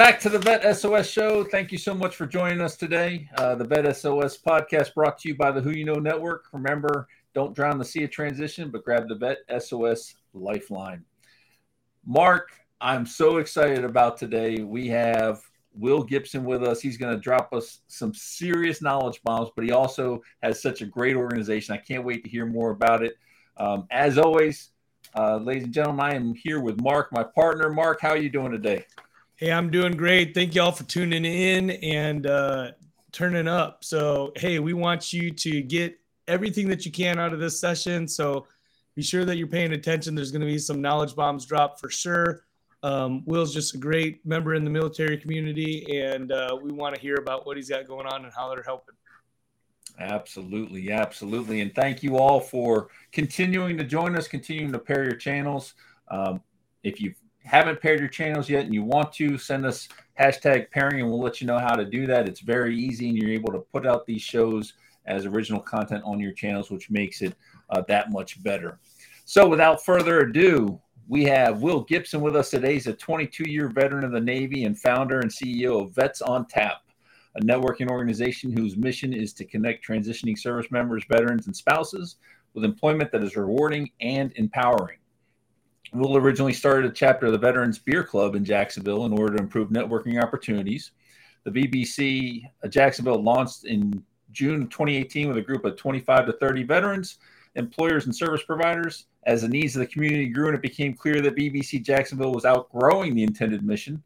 Back to the Vet SOS show. Thank you so much for joining us today. Uh, the Vet SOS podcast brought to you by the Who You Know Network. Remember, don't drown the sea of transition, but grab the Vet SOS lifeline. Mark, I'm so excited about today. We have Will Gibson with us. He's going to drop us some serious knowledge bombs, but he also has such a great organization. I can't wait to hear more about it. Um, as always, uh, ladies and gentlemen, I am here with Mark, my partner. Mark, how are you doing today? Hey, I'm doing great. Thank you all for tuning in and uh, turning up. So, hey, we want you to get everything that you can out of this session. So, be sure that you're paying attention. There's going to be some knowledge bombs dropped for sure. Um, Will's just a great member in the military community, and uh, we want to hear about what he's got going on and how they're helping. Absolutely, absolutely, and thank you all for continuing to join us, continuing to pair your channels. Um, if you haven't paired your channels yet and you want to, send us hashtag pairing, and we'll let you know how to do that. It's very easy, and you're able to put out these shows as original content on your channels, which makes it uh, that much better. So, without further ado, we have Will Gibson with us today. He's a 22 year veteran of the Navy and founder and CEO of Vets on Tap, a networking organization whose mission is to connect transitioning service members, veterans, and spouses with employment that is rewarding and empowering. Will originally started a chapter of the Veterans Beer Club in Jacksonville in order to improve networking opportunities. The VBC uh, Jacksonville launched in June 2018 with a group of 25 to 30 veterans employers and service providers. As the needs of the community grew and it became clear that VBC Jacksonville was outgrowing the intended mission,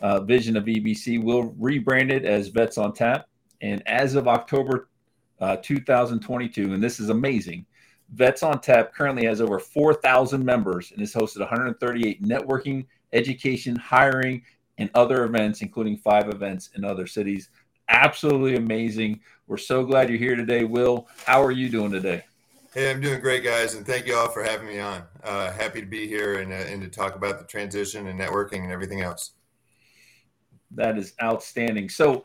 uh, vision of VBC, will rebranded as Vets on Tap. And as of October uh, 2022, and this is amazing, Vets on Tap currently has over 4,000 members and has hosted 138 networking, education, hiring, and other events, including five events in other cities. Absolutely amazing. We're so glad you're here today, Will. How are you doing today? Hey, I'm doing great, guys, and thank you all for having me on. Uh, happy to be here and, uh, and to talk about the transition and networking and everything else. That is outstanding. So,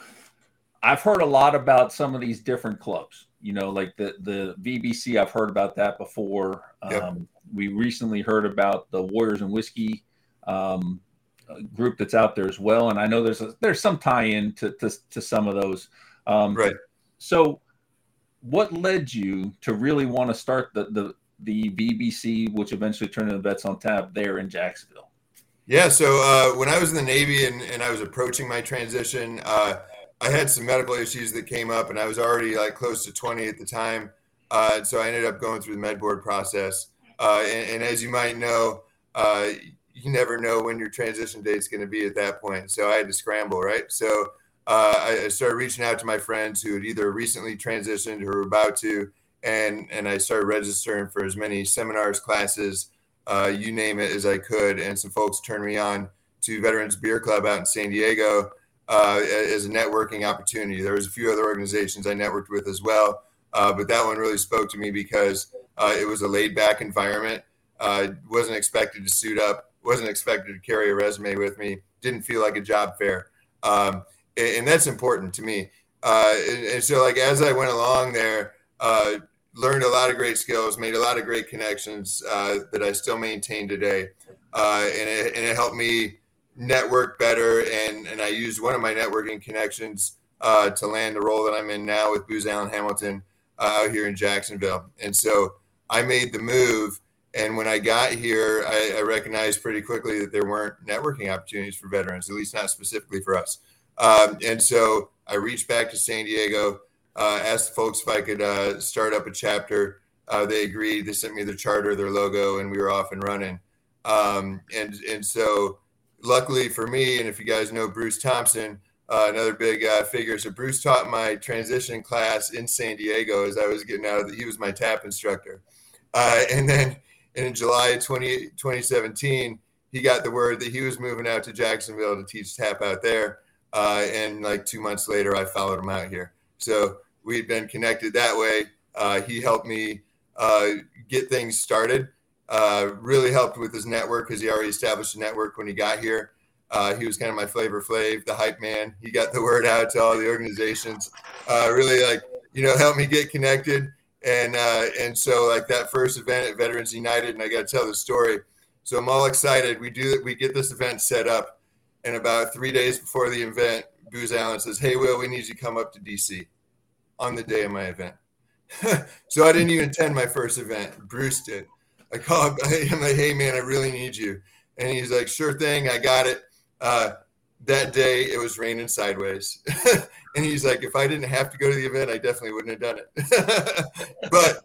I've heard a lot about some of these different clubs. You know, like the the VBC. I've heard about that before. Yep. Um, we recently heard about the Warriors and Whiskey um, group that's out there as well, and I know there's a, there's some tie-in to, to, to some of those. Um, right. So what led you to really want to start the the the VBC, which eventually turned into Vets on Tap there in Jacksonville? Yeah, so uh, when I was in the Navy and, and I was approaching my transition, uh, I had some medical issues that came up, and I was already like close to 20 at the time. Uh, so I ended up going through the med board process. Uh, and, and, as you might know, uh, you never know when your transition date is going to be at that point. So I had to scramble, right? So uh, I started reaching out to my friends who had either recently transitioned or were about to, and and I started registering for as many seminars, classes, uh, you name it, as I could. And some folks turned me on to Veterans Beer Club out in San Diego uh, as a networking opportunity. There was a few other organizations I networked with as well, uh, but that one really spoke to me because uh, it was a laid back environment. Uh, wasn't expected to suit up. Wasn't expected to carry a resume with me. Didn't feel like a job fair. Um, and that's important to me. Uh, and, and, so, like as I went along there, uh, learned a lot of great skills, made a lot of great connections that I still maintain today, and it, and, it, helped me network better. And and I used one of my networking connections uh, to land the role that I'm in now with Booz Allen Hamilton uh, out here in Jacksonville. And so I made the move. And when I got here, I, I recognized pretty quickly that there weren't networking opportunities for veterans, at least not specifically for us. Um, and so I reached back to San Diego, uh, asked the folks if I could uh, start up a chapter. Uh, they agreed. They sent me their charter, their logo, and we were off and running. Um, and and so, luckily for me, and if you guys know Bruce Thompson, uh, another big uh, figure. So Bruce taught my transition class in San Diego as I was getting out of. The, he was my tap instructor, uh, and then in July 20, 2017, he got the word that he was moving out to Jacksonville to teach tap out there. Uh, and like two months later, I followed him out here. So we'd been connected that way. Uh, he helped me uh, get things started. Uh, really helped with his network because he already established a network when he got here. Uh, he was kind of my flavor flav, the hype man. He got the word out to all the organizations. Uh, really, like you know, helped me get connected. And and so like that first event at Veterans United, and I got to tell the story. So I'm all excited. We do. We get this event set up And about three days before the event, Booz Allen says, Hey, Will, we need you to come up to DC on the day of my event. so I didn't even attend my first event. Bruce did. I call him, I'm like, Hey, man, I really need you. And he's like, Sure thing, I got it. Uh, that day it was raining sideways. and he's like, If I didn't have to go to the event, I definitely wouldn't have done it. but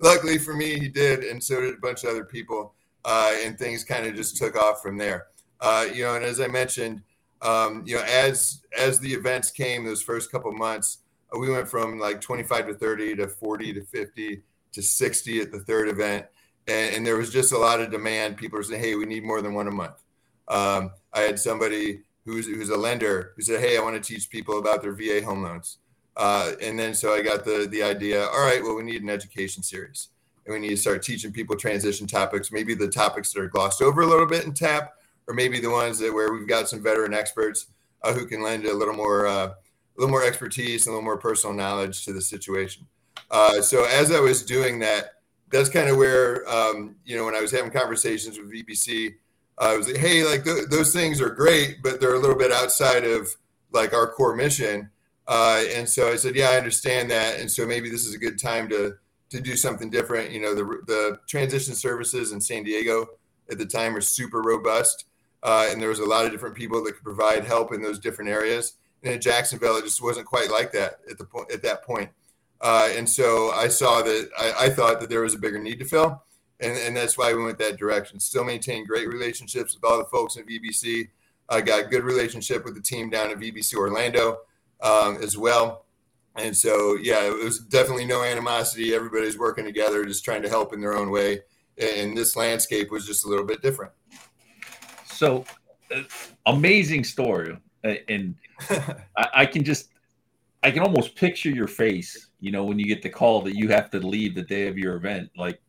luckily for me, he did. And so did a bunch of other people. Uh, and things kind of just took off from there. Uh, you know, and as I mentioned, um, you know, as as the events came, those first couple months, uh, we went from like 25 to 30 to 40 to 50 to 60 at the third event, and, and there was just a lot of demand. People were saying, "Hey, we need more than one a month." Um, I had somebody who's who's a lender who said, "Hey, I want to teach people about their VA home loans," uh, and then so I got the the idea. All right, well, we need an education series, and we need to start teaching people transition topics, maybe the topics that are glossed over a little bit in TAP or maybe the ones that where we've got some veteran experts uh, who can lend a little more uh, a little more expertise and a little more personal knowledge to the situation. Uh, so as I was doing that, that's kind of where um, you know when I was having conversations with VBC, I was like, hey, like th- those things are great, but they're a little bit outside of like our core mission. Uh, and so I said, yeah, I understand that, and so maybe this is a good time to to do something different. You know, the the transition services in San Diego at the time were super robust uh, and there was a lot of different people that could provide help in those different areas. And in Jacksonville, it just wasn't quite like that at the point at that point. Uh, and so I saw that I, I, thought that there was a bigger need to fill, and, and that's why we went that direction. Still maintain great relationships with all the folks in VBC. I got good relationship with the team down at VBC Orlando um, as well. And so, yeah, it was definitely no animosity. Everybody's working together, just trying to help in their own way. And this landscape was just a little bit different. So uh, amazing story, and I, I, can just I can almost picture your face. You know, when you get the call that you have to leave the day of your event, like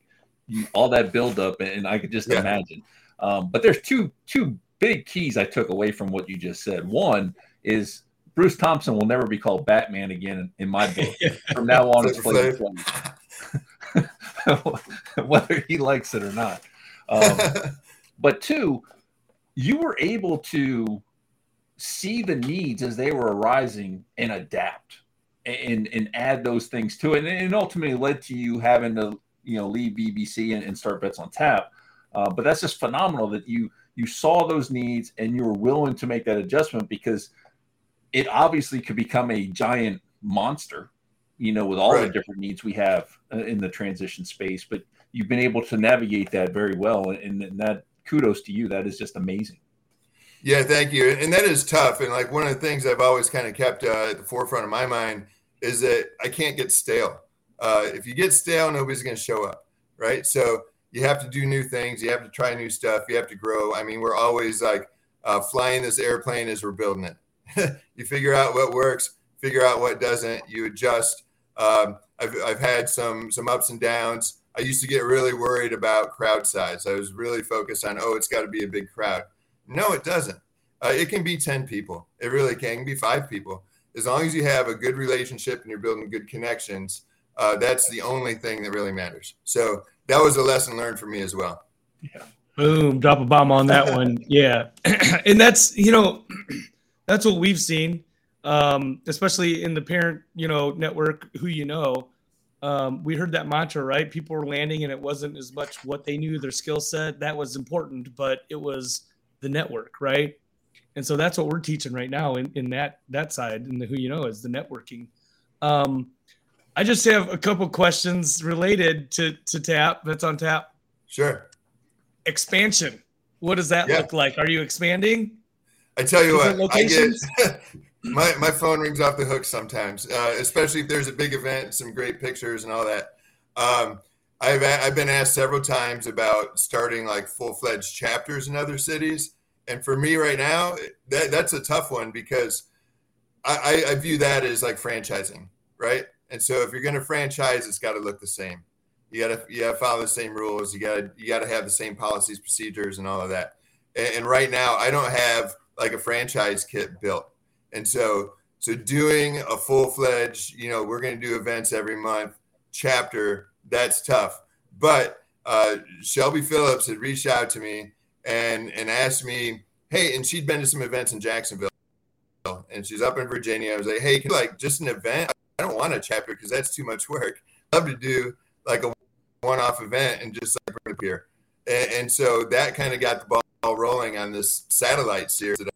you, all that buildup, and I could just yeah. imagine. Um, but there's two two big keys I took away from what you just said. One is Bruce Thompson will never be called Batman again in my book. From now on, it's playing whether he likes it or not. Um, but two, you were able to see the needs as they were arising and adapt and and add those things to it and it ultimately led to you having to you know leave VBC and, and start Vets on Tap uh, but that's just phenomenal that you you saw those needs and you were willing to make that adjustment because it obviously could become a giant monster you know with all right. the different needs we have uh, in the transition space but you've been able to navigate that very well and, and that kudos to you. That is just amazing. Yeah, thank you. And that is tough. And like one of the things I've always kind of kept uh, at the forefront of my mind is that I can't get stale. Uh, if you get stale, nobody's going to show up, right? So you have to do new things. You have to try new stuff. You have to grow. I mean, we're always like uh, flying this airplane as we're building it. you figure out what works, figure out what doesn't. You adjust. Um, I've, I've had some some ups and downs. I used to get really worried about crowd size. I was really focused on, oh, it's got to be a big crowd. No, it doesn't. Uh, it can be 10 people. It really can. It can be five people. As long as you have a good relationship and you're building good connections, uh, that's the only thing that really matters. So that was a lesson learned for me as well. Yeah. Boom. Drop a bomb on that one. Yeah. and that's, you know, that's what we've seen, um, especially in the parent, you know, network, who you know um, we heard that mantra, right? People were landing, and it wasn't as much what they knew, their skill set. That was important, but it was the network, right? And so that's what we're teaching right now in, in that that side, and who you know is the networking. Um, I just have a couple questions related to to tap. Vets on Tap. Sure. Expansion. What does that yeah. look like? Are you expanding? I tell you what, I get my my phone rings off the hook sometimes, uh, especially if there's a big event, some great pictures and all that. Um, I've I've been asked several times about starting like full fledged chapters in other cities, and for me right now, that that's a tough one because I, I view that as like franchising, right? And so if you're going to franchise, it's got to look the same. You got to you got to follow the same rules. You got to you got to have the same policies, procedures, and all of that. And, and right now, I don't have like a franchise kit built. And so, so doing a full fledged, you know, we're going to do events every month chapter, that's tough. But uh, Shelby Phillips had reached out to me and, and asked me hey, and she'd been to some events in Jacksonville, and she's up in Virginia. I was like, hey, like just an event. I don't want a chapter because that's too much work. I'd love to do like a one-off event and just like bring it here. And, and so that kind of got the ball rolling on this satellite series that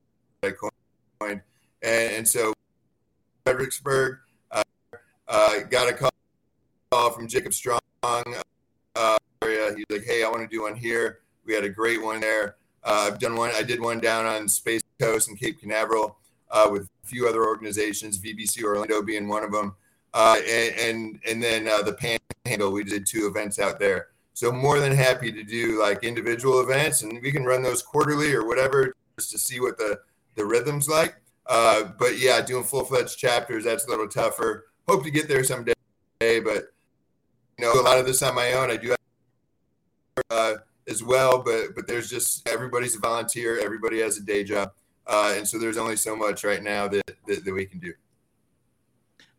I coined. And, and so Fredericksburg uh, uh, got a call from Jacob Strong uh, area. He's like, hey, I want to do one here. We had a great one there. Uh, I've done one. I did one down on Space Coast and Cape Canaveral uh, with a few other organizations, VBC Orlando being one of them, uh, and, and, and then uh, the Panhandle. We did two events out there. So more than happy to do like individual events, and we can run those quarterly or whatever just to see what the the rhythms like. Uh, but yeah, doing full fledged chapters that's a little tougher. Hope to get there someday, but you know a lot of this on my own. I do have, uh, as well, but but there's just everybody's a volunteer. Everybody has a day job, uh, and so there's only so much right now that, that that we can do.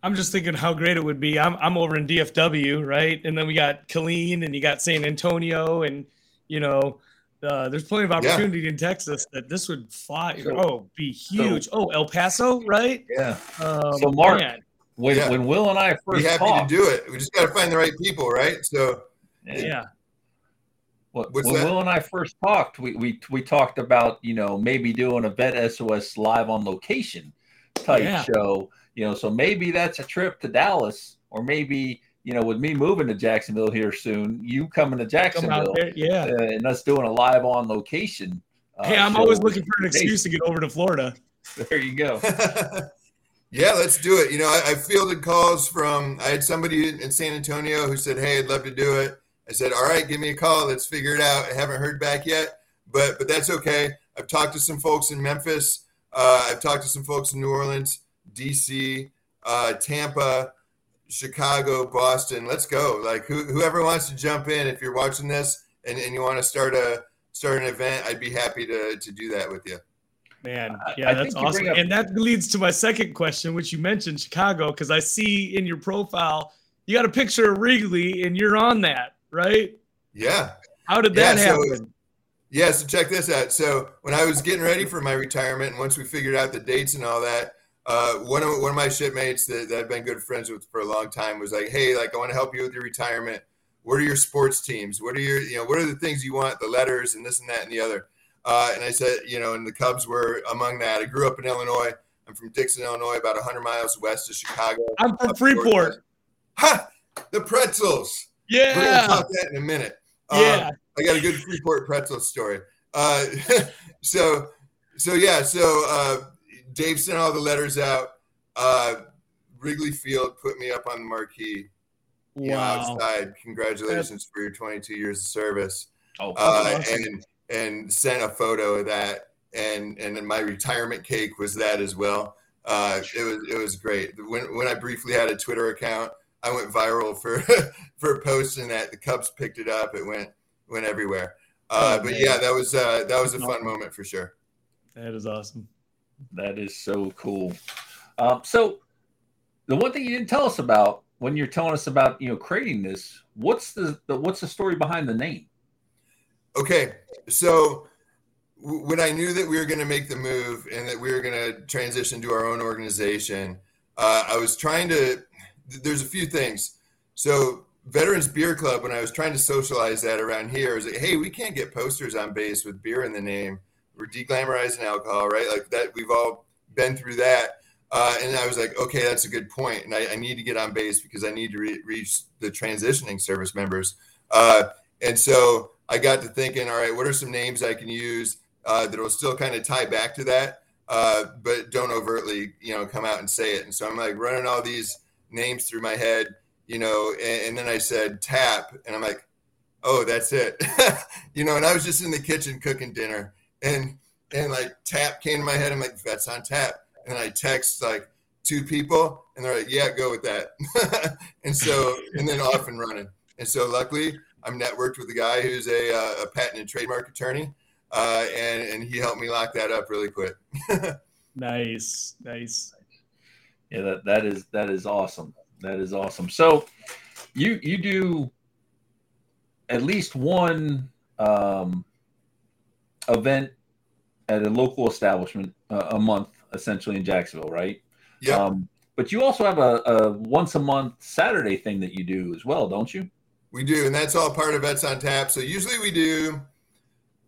I'm just thinking how great it would be. I'm I'm over in DFW, right? And then we got Killeen and you got San Antonio, and you know, uh, there's plenty of opportunity yeah. in Texas that this would fly. So, oh, be huge. So, oh, El Paso, right? Yeah. Um, so Mark, man. when yeah. when Will and I first be happy talked, to do it. We just got to find the right people, right? So yeah. Yeah. when that? Will and I first talked, we, we we talked about you know maybe doing a Vet SOS live on location type yeah. show you know, so maybe that's a trip to Dallas, or maybe you know, with me moving to Jacksonville here soon, you coming to Jacksonville, there, yeah, uh, and us doing a live on location. Uh, hey, I'm always looking for an excuse to get over to Florida. There you go. yeah, let's do it. You know, I, I, fielded calls from. I had somebody in San Antonio who said, "Hey, I'd love to do it." I said, "All right, give me a call. Let's figure it out." I haven't heard back yet, but but that's okay. I've talked to some folks in Memphis. Uh, I've talked to some folks in New Orleans. DC, uh, Tampa, Chicago, Boston. Let's go. Like who, whoever wants to jump in, if you're watching this and, and you want to start a start an event, I'd be happy to to do that with you. Man, yeah, I that's awesome. Up- and that leads to my second question, which you mentioned Chicago, because I see in your profile you got a picture of Wrigley and you're on that, right? Yeah. How did that yeah, happen? So, yeah, so check this out. So when I was getting ready for my retirement, and once we figured out the dates and all that, uh, one of one of my shipmates that, that I've been good friends with for a long time was like, "Hey, like I want to help you with your retirement. What are your sports teams? What are your you know what are the things you want? The letters and this and that and the other." Uh, and I said, you know, and the Cubs were among that. I grew up in Illinois. I'm from Dixon, Illinois, about 100 miles west of Chicago. I'm from Freeport. Ha! The pretzels. Yeah. We're gonna talk that in a minute. Yeah. Um, I got a good Freeport pretzel story. Uh, so, so yeah, so uh, Dave sent all the letters out. Uh, Wrigley Field put me up on the marquee. Wow. You know, outside. Congratulations That's... for your 22 years of service. Oh, uh, and and sent a photo of that. And and then my retirement cake was that as well. Uh, it was it was great. When when I briefly had a Twitter account, I went viral for for posting that. The Cubs picked it up. It went went everywhere. Uh, oh, but yeah, that was uh, that was a fun moment for sure. That is awesome. That is so cool. Um, so the one thing you didn't tell us about when you're telling us about you know creating this, what's the, the what's the story behind the name? Okay, so w- when I knew that we were going to make the move and that we were going to transition to our own organization, uh, I was trying to. There's a few things. So Veterans Beer Club, when I was trying to socialize that around here, was like, hey, we can't get posters on base with beer in the name we're deglamorizing alcohol, right? Like that, we've all been through that. Uh, and I was like, okay, that's a good point. And I, I need to get on base because I need to re- reach the transitioning service members. Uh, and so I got to thinking, all right, what are some names I can use uh, that will still kind of tie back to that, uh, but don't overtly, you know, come out and say it. And so I'm like running all these names through my head, you know, and, and then I said tap, and I'm like, oh, that's it, you know. And I was just in the kitchen cooking dinner, and and like tap came to my head. I'm like, Vets on Tap. And I text like two people, and they're like, yeah, go with that. and so and then off and running. And so luckily, I'm networked with a guy who's a, uh, a patent and trademark attorney, uh, and and he helped me lock that up really quick. nice, nice. Yeah, that that is that is awesome. That is awesome. So, you you do at least one um, event at a local establishment uh, a month, essentially in Jacksonville, right? Yeah. Um, but you also have a, a once a month Saturday thing that you do as well, don't you? We do, and that's all part of Vets on Tap. So usually we do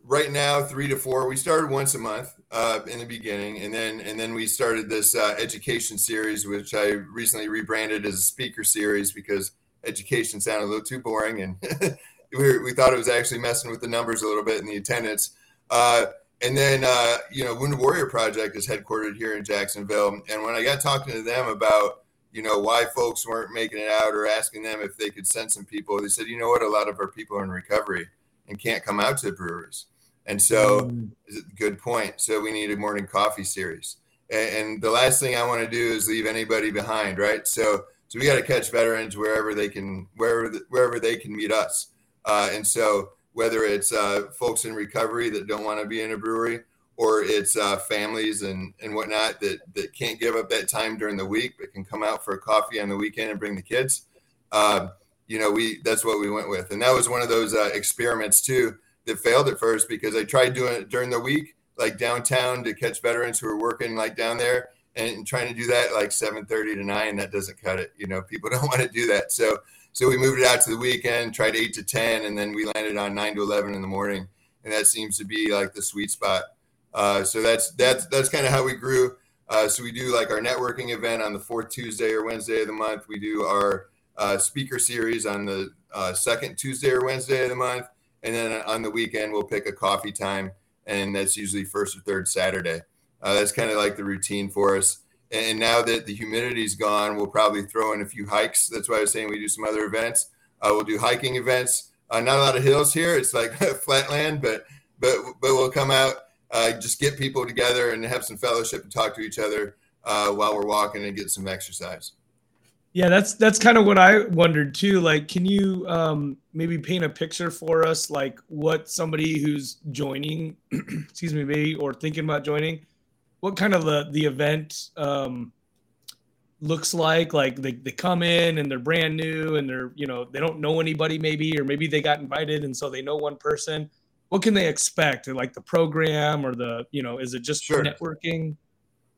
right now three to four. We started once a month uh, in the beginning, and then and then we started this uh, education series, which I recently rebranded as a speaker series because education sounded a little too boring, and we, we thought it was actually messing with the numbers a little bit in the attendance. Uh, and then uh, you know, Wounded Warrior Project is headquartered here in Jacksonville, and when I got talking to them about you know why folks weren't making it out or asking them if they could send some people, they said, you know what, a lot of our people are in recovery and can't come out to the breweries. And so, mm. good point. So we need a morning coffee series. And, and the last thing I want to do is leave anybody behind, right? So, so we got to catch veterans wherever they can, wherever wherever they can meet us. Uh, and so, whether it's uh, folks in recovery that don't want to be in a brewery, or it's uh, families and and whatnot that that can't give up that time during the week, but can come out for a coffee on the weekend and bring the kids. Uh, you know, we that's what we went with, and that was one of those uh, experiments too that failed at first because I tried doing it during the week, like downtown to catch veterans who were working like down there and trying to do that like 7:30 to 9 that doesn't cut it you know people don't want to do that. So so we moved it out to the weekend tried 8 to 10 and then we landed on 9 to 11 in the morning and that seems to be like the sweet spot. Uh, so that's that's that's kind of how we grew. Uh, so we do like our networking event on the fourth tuesday or wednesday of the month. We do our uh, speaker series on the uh, second tuesday or wednesday of the month and then on the weekend we'll pick a coffee time, and that's usually first or third Saturday. Uh, that's kind of like the routine for us. And now that the humidity's gone, we'll probably throw in a few hikes. That's why I was saying we do some other events. Uh, we'll do hiking events. Uh, not a lot of hills here. It's like flat land, but but but we'll come out, uh, just get people together and have some fellowship and talk to each other uh, while we're walking and get some exercise. Yeah, that's that's kind of what I wondered too. Like, can you um, maybe paint a picture for us, like what somebody who's joining, excuse me, maybe or thinking about joining, what kind of the the event um, looks like? Like they, they come in and they're brand new and they're you know they don't know anybody maybe or maybe they got invited and so they know one person. What can they expect? Like the program or the you know is it just sure. networking?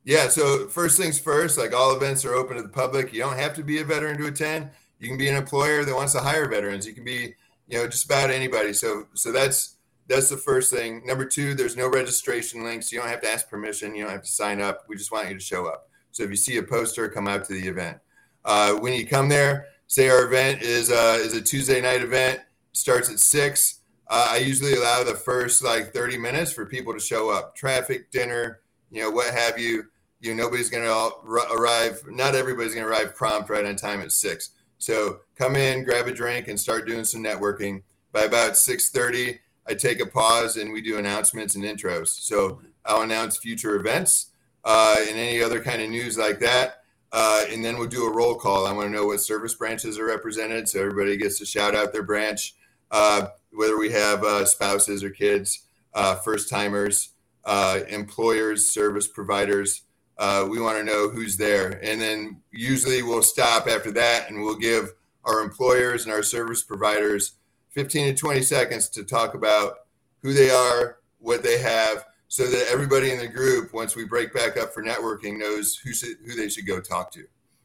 Yeah. So first things first, like all events are open to the public. You don't have to be a veteran to attend. You can be an employer that wants to hire veterans. You can be, you know, just about anybody. So so that's that's the first thing. Number two, there's no registration links. You don't have to ask permission. You don't have to sign up. We just want you to show up. So if you see a poster, come out to the event. Uh, when you come there, say our event is uh, is a Tuesday night event. Starts at six. Uh, I usually allow the first like 30 minutes for people to show up. Traffic, dinner, you know, what have you you know, nobody's going to arrive. Not everybody's going to arrive prompt right on time at six. So come in, grab a drink, and start doing some networking. By about six thirty, I take a pause and we do announcements and intros. So I'll announce future events uh, and any other kind of news like that. Uh, and then we'll do a roll call. I want to know what service branches are represented, so everybody gets to shout out their branch. Uh, whether we have uh, spouses or kids, uh, first timers, uh, employers, service providers uh, we want to know who's there. And then usually we'll stop after that and we'll give our employers and our service providers 15 to 20 seconds to talk about who they are, what they have, so that everybody in the group, once we break back up for networking, knows who should, who they should go talk to.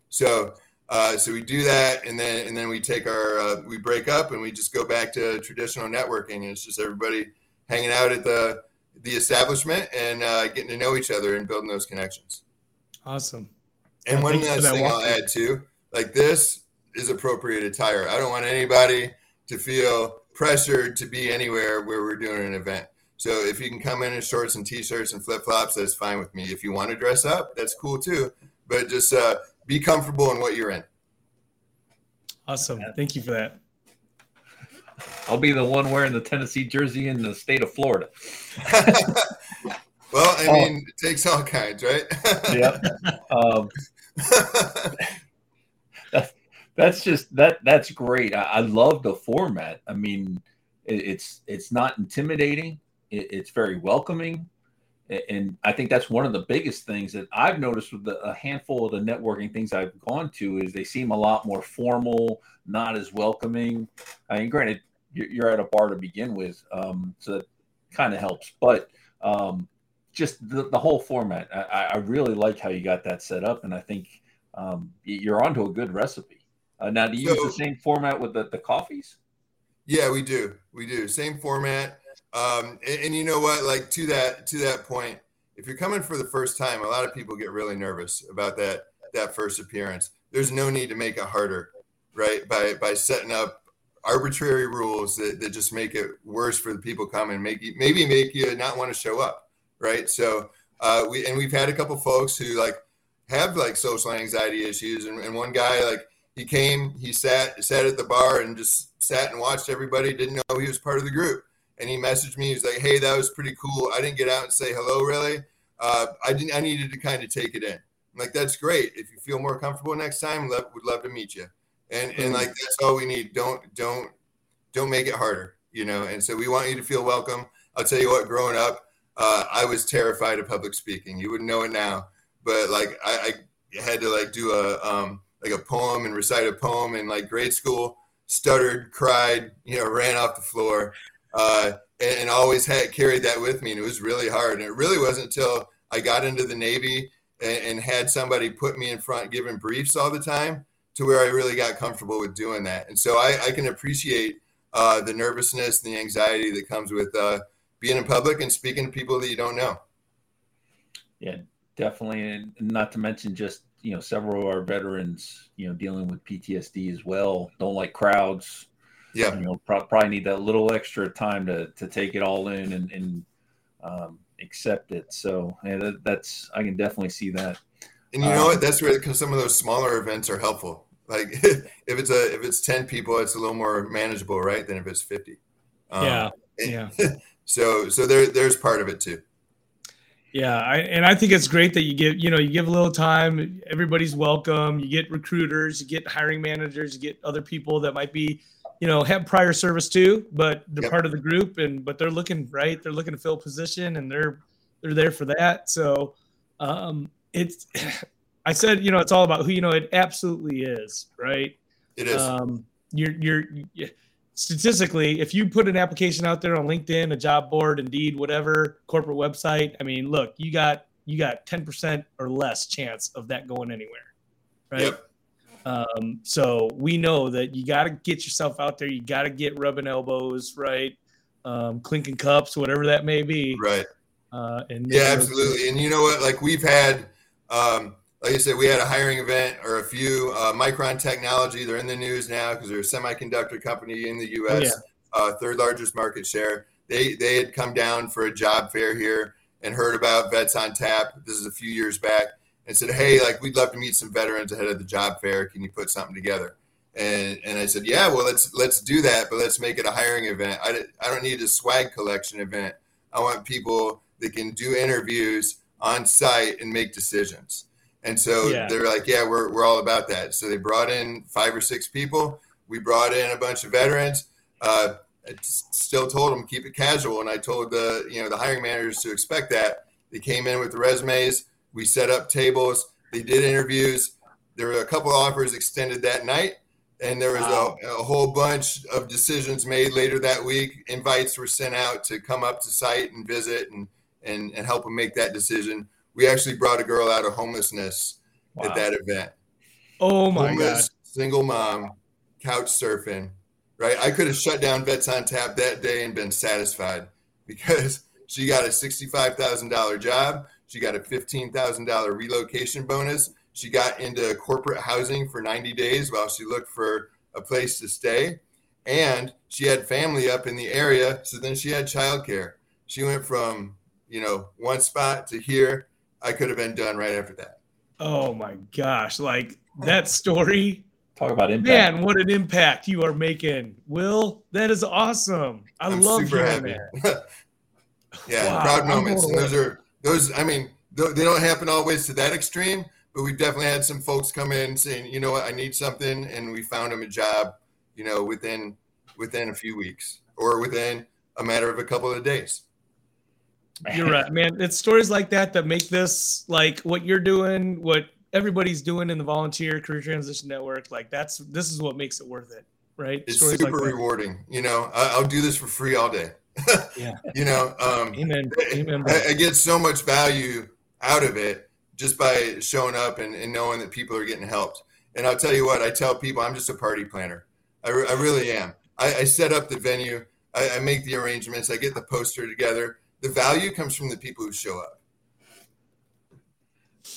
So, uh, so we do that, and then and then we take our uh, we break up and we just go back to traditional networking. And it's just everybody hanging out at the the establishment and uh, getting to know each other and building those connections. Awesome. And one last thing I'll add too, like this is appropriate attire. I don't want anybody to feel pressured to be anywhere where we're doing an event. So if you can come in in shorts and t-shirts and flip-flops, that's fine with me. If you want to dress up, that's cool too. But just uh, be comfortable in what you're in. Awesome. Thank you for that. I'll be the one wearing the Tennessee jersey in the state of Florida. well, I oh. mean, it takes all kinds, right? yeah. Um, that's just that. That's great. I, I, love the format. I mean, it, it's it's not intimidating. It, it's very welcoming, and I think that's one of the biggest things that I've noticed with the, a handful of the networking things I've gone to is they seem a lot more formal, not as welcoming. I mean, granted, you're, at a bar to begin with, um, so that kind of helps. But um, just the, the whole format. I, I, really like how you got that set up, and I think um, you're onto a good recipe. Uh, now, do you so, use the same format with the, the coffees? Yeah, we do. We do same format. Um, and, and, you know what? Like to that to that point, if you're coming for the first time, a lot of people get really nervous about that that first appearance. There's no need to make it harder, right? By by setting up arbitrary rules that, that just make it worse for the people coming, make you, maybe make you not want to show up, right? So uh, we and we've had a couple folks who like have like social anxiety issues, and, and one guy like he came, he sat sat at the bar and just sat and watched everybody, didn't know he was part of the group and he messaged me. He's like, "Hey, that was pretty cool. I didn't get out and say hello, really. Uh, I didn't. I needed to kind of take it in. I'm like, that's great. If you feel more comfortable next time, love, would love to meet you. And and like that's all we need. Don't don't don't make it harder, you know. And so we want you to feel welcome. I'll tell you what. Growing up, uh, I was terrified of public speaking. You wouldn't know it now, but like I, I had to like do a um, like a poem and recite a poem in like grade school. Stuttered, cried, you know, ran off the floor uh, and, and, always had carried that with me. And it was really hard. And it really wasn't until I got into the Navy and, and had somebody put me in front giving briefs all the time to where I really got comfortable with doing that. And so I, I can appreciate uh, the nervousness and the anxiety that comes with uh, being in public and speaking to people that you don't know. Yeah, definitely. And not to mention just, you know, several of our veterans, you know, dealing with PTSD as well, don't like crowds, yeah, you know, pro- probably need that little extra time to to take it all in and, and um, accept it. So yeah, that, that's I can definitely see that. And you know um, what? That's where some of those smaller events are helpful. Like if it's a if it's ten people, it's a little more manageable, right? Than if it's fifty. Um, yeah, yeah. so so there there's part of it too. Yeah, I, and I think it's great that you give you know you give a little time. Everybody's welcome. You get recruiters, you get hiring managers, you get other people that might be you know have prior service too, but they're yep. part of the group and but they're looking right. They're looking to fill position and they're they're there for that. So um, it's I said you know it's all about who you know it absolutely is right. It is. Um, you're you're. you're statistically, if you put an application out there on LinkedIn, a job board, Indeed, whatever corporate website, I mean, look, you got you got 10% or less chance of that going anywhere. Right. Yep. Um, so we know that you got to get yourself out there. You got to get rubbing elbows, right? Um, clinking cups, whatever that may be. Right. Uh, and yeah, absolutely. And you know what? Like we've had, um, like I said, we had a hiring event or a few. Uh, Micron Technology, they're in the news now because they're a semiconductor company in the U.S., oh, yeah. uh, third largest market share. They they had come down for a job fair here and heard about Vets on Tap. This is a few years back and said, "Hey, like we'd love to meet some veterans ahead of the job fair. Can you put something together?" And and I said, "Yeah, well let's let's do that, but let's make it a hiring event. I, I don't need a swag collection event. I want people that can do interviews on site and make decisions." And so yeah. they're like, "Yeah, we're we're all about that." So they brought in five or six people. We brought in a bunch of veterans. Uh, I still told them keep it casual, and I told the you know the hiring managers to expect that. They came in with the resumes we set up tables. They did interviews. There were a couple offers extended that night, and there was wow. a, a, whole bunch of decisions made later that week. Invites were sent out to come up to site and visit and and, and help them make that decision. We actually brought a girl out of homelessness wow. at that event. Oh my god! Single mom, couch surfing. Right, I could have shut down Vets on Tap that day and been satisfied because she got a sixty-five thousand dollar job. She got a $15,000 relocation bonus. She got into corporate housing for 90 days while she looked for a place to stay. And she had family up in the area. So then she had childcare. She went from, you know, one spot to here. I could have been done right after that. Oh my gosh. Like that story. Talk about impact. Man, what an impact you are making. Will, that is awesome. I I'm love super happy. yeah, wow. proud moments. And those are those, I mean, they don't happen always to that extreme, but we've definitely had some folks come in saying, you know what, I need something, and we found them a job, you know, within within a few weeks or within a matter of a couple of days. You're right, man. It's stories like that that make this like what you're doing, what everybody's doing in the volunteer career transition network. Like that's this is what makes it worth it, right? It's stories super like rewarding. You know, I'll do this for free all day. Yeah. you know, um, Amen. Amen. I, I get so much value out of it just by showing up and, and knowing that people are getting helped. And I'll tell you what, I tell people I'm just a party planner. I, re- I really am. I, I set up the venue, I, I make the arrangements, I get the poster together. The value comes from the people who show up.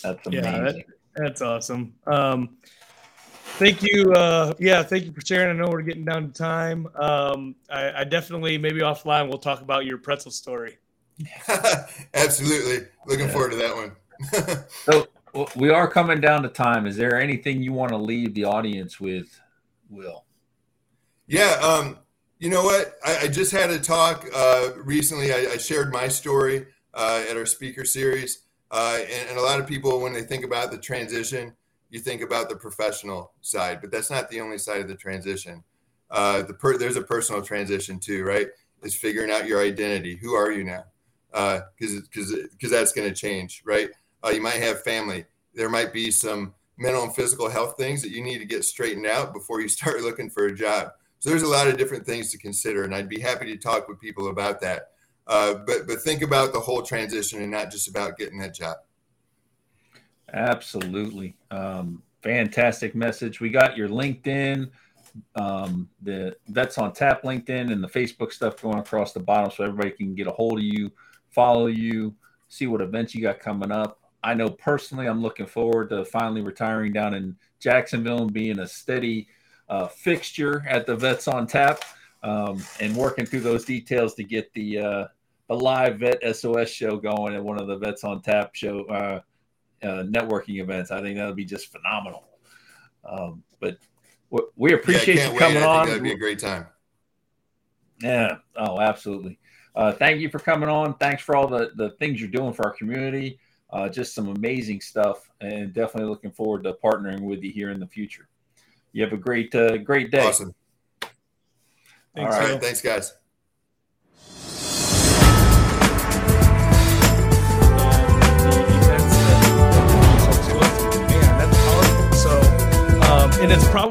That's Yeah, amazing. that- That's awesome. Um, thank you. Uh, yeah, thank you for sharing. I know we're getting down to time. Um, I, I definitely maybe offline we'll talk about your pretzel story. Absolutely. Looking Yeah. forward to that one. So we are coming down to time. Is there anything you want to leave the audience with, Will? Yeah, um, you know what? I, I just had a talk uh, recently. I, I shared my story uh, at our speaker series, uh, and, and a lot of people, when they think about the transition, you think about the professional side, but that's not the only side of the transition. Uh, the per- there's a personal transition too, right? Is figuring out your identity. Who are you now? Because because because that's going to change, right? Uh, you might have family. There might be some mental and physical health things that you need to get straightened out before you start looking for a job. So there's a lot of different things to consider, and I'd be happy to talk with people about that. Uh, but but think about the whole transition and not just about getting that job. Absolutely. Um, fantastic message. We got your LinkedIn, um, the Vets on Tap LinkedIn, and the Facebook stuff going across the bottom so everybody can get a hold of you, follow you, see what events you got coming up. I know personally, I'm looking forward to finally retiring down in Jacksonville and being a steady uh, fixture at the Vets on Tap um, and working through those details to get the uh, the live Vet SOS show going at one of the Vets on Tap show uh, uh, networking events. I think that'll be just phenomenal. Um, but we appreciate yeah, you coming wait. On. that'd be a great time. Yeah. Oh, absolutely. Uh, thank you for coming on. Thanks for all the, the things you're doing for our community. Uh, just some amazing stuff, and definitely looking forward to partnering with you here in the future. You have a great, uh, great day. Awesome. Thanks, All All thanks, guys. Man, that's powerful. So, um, and it's probably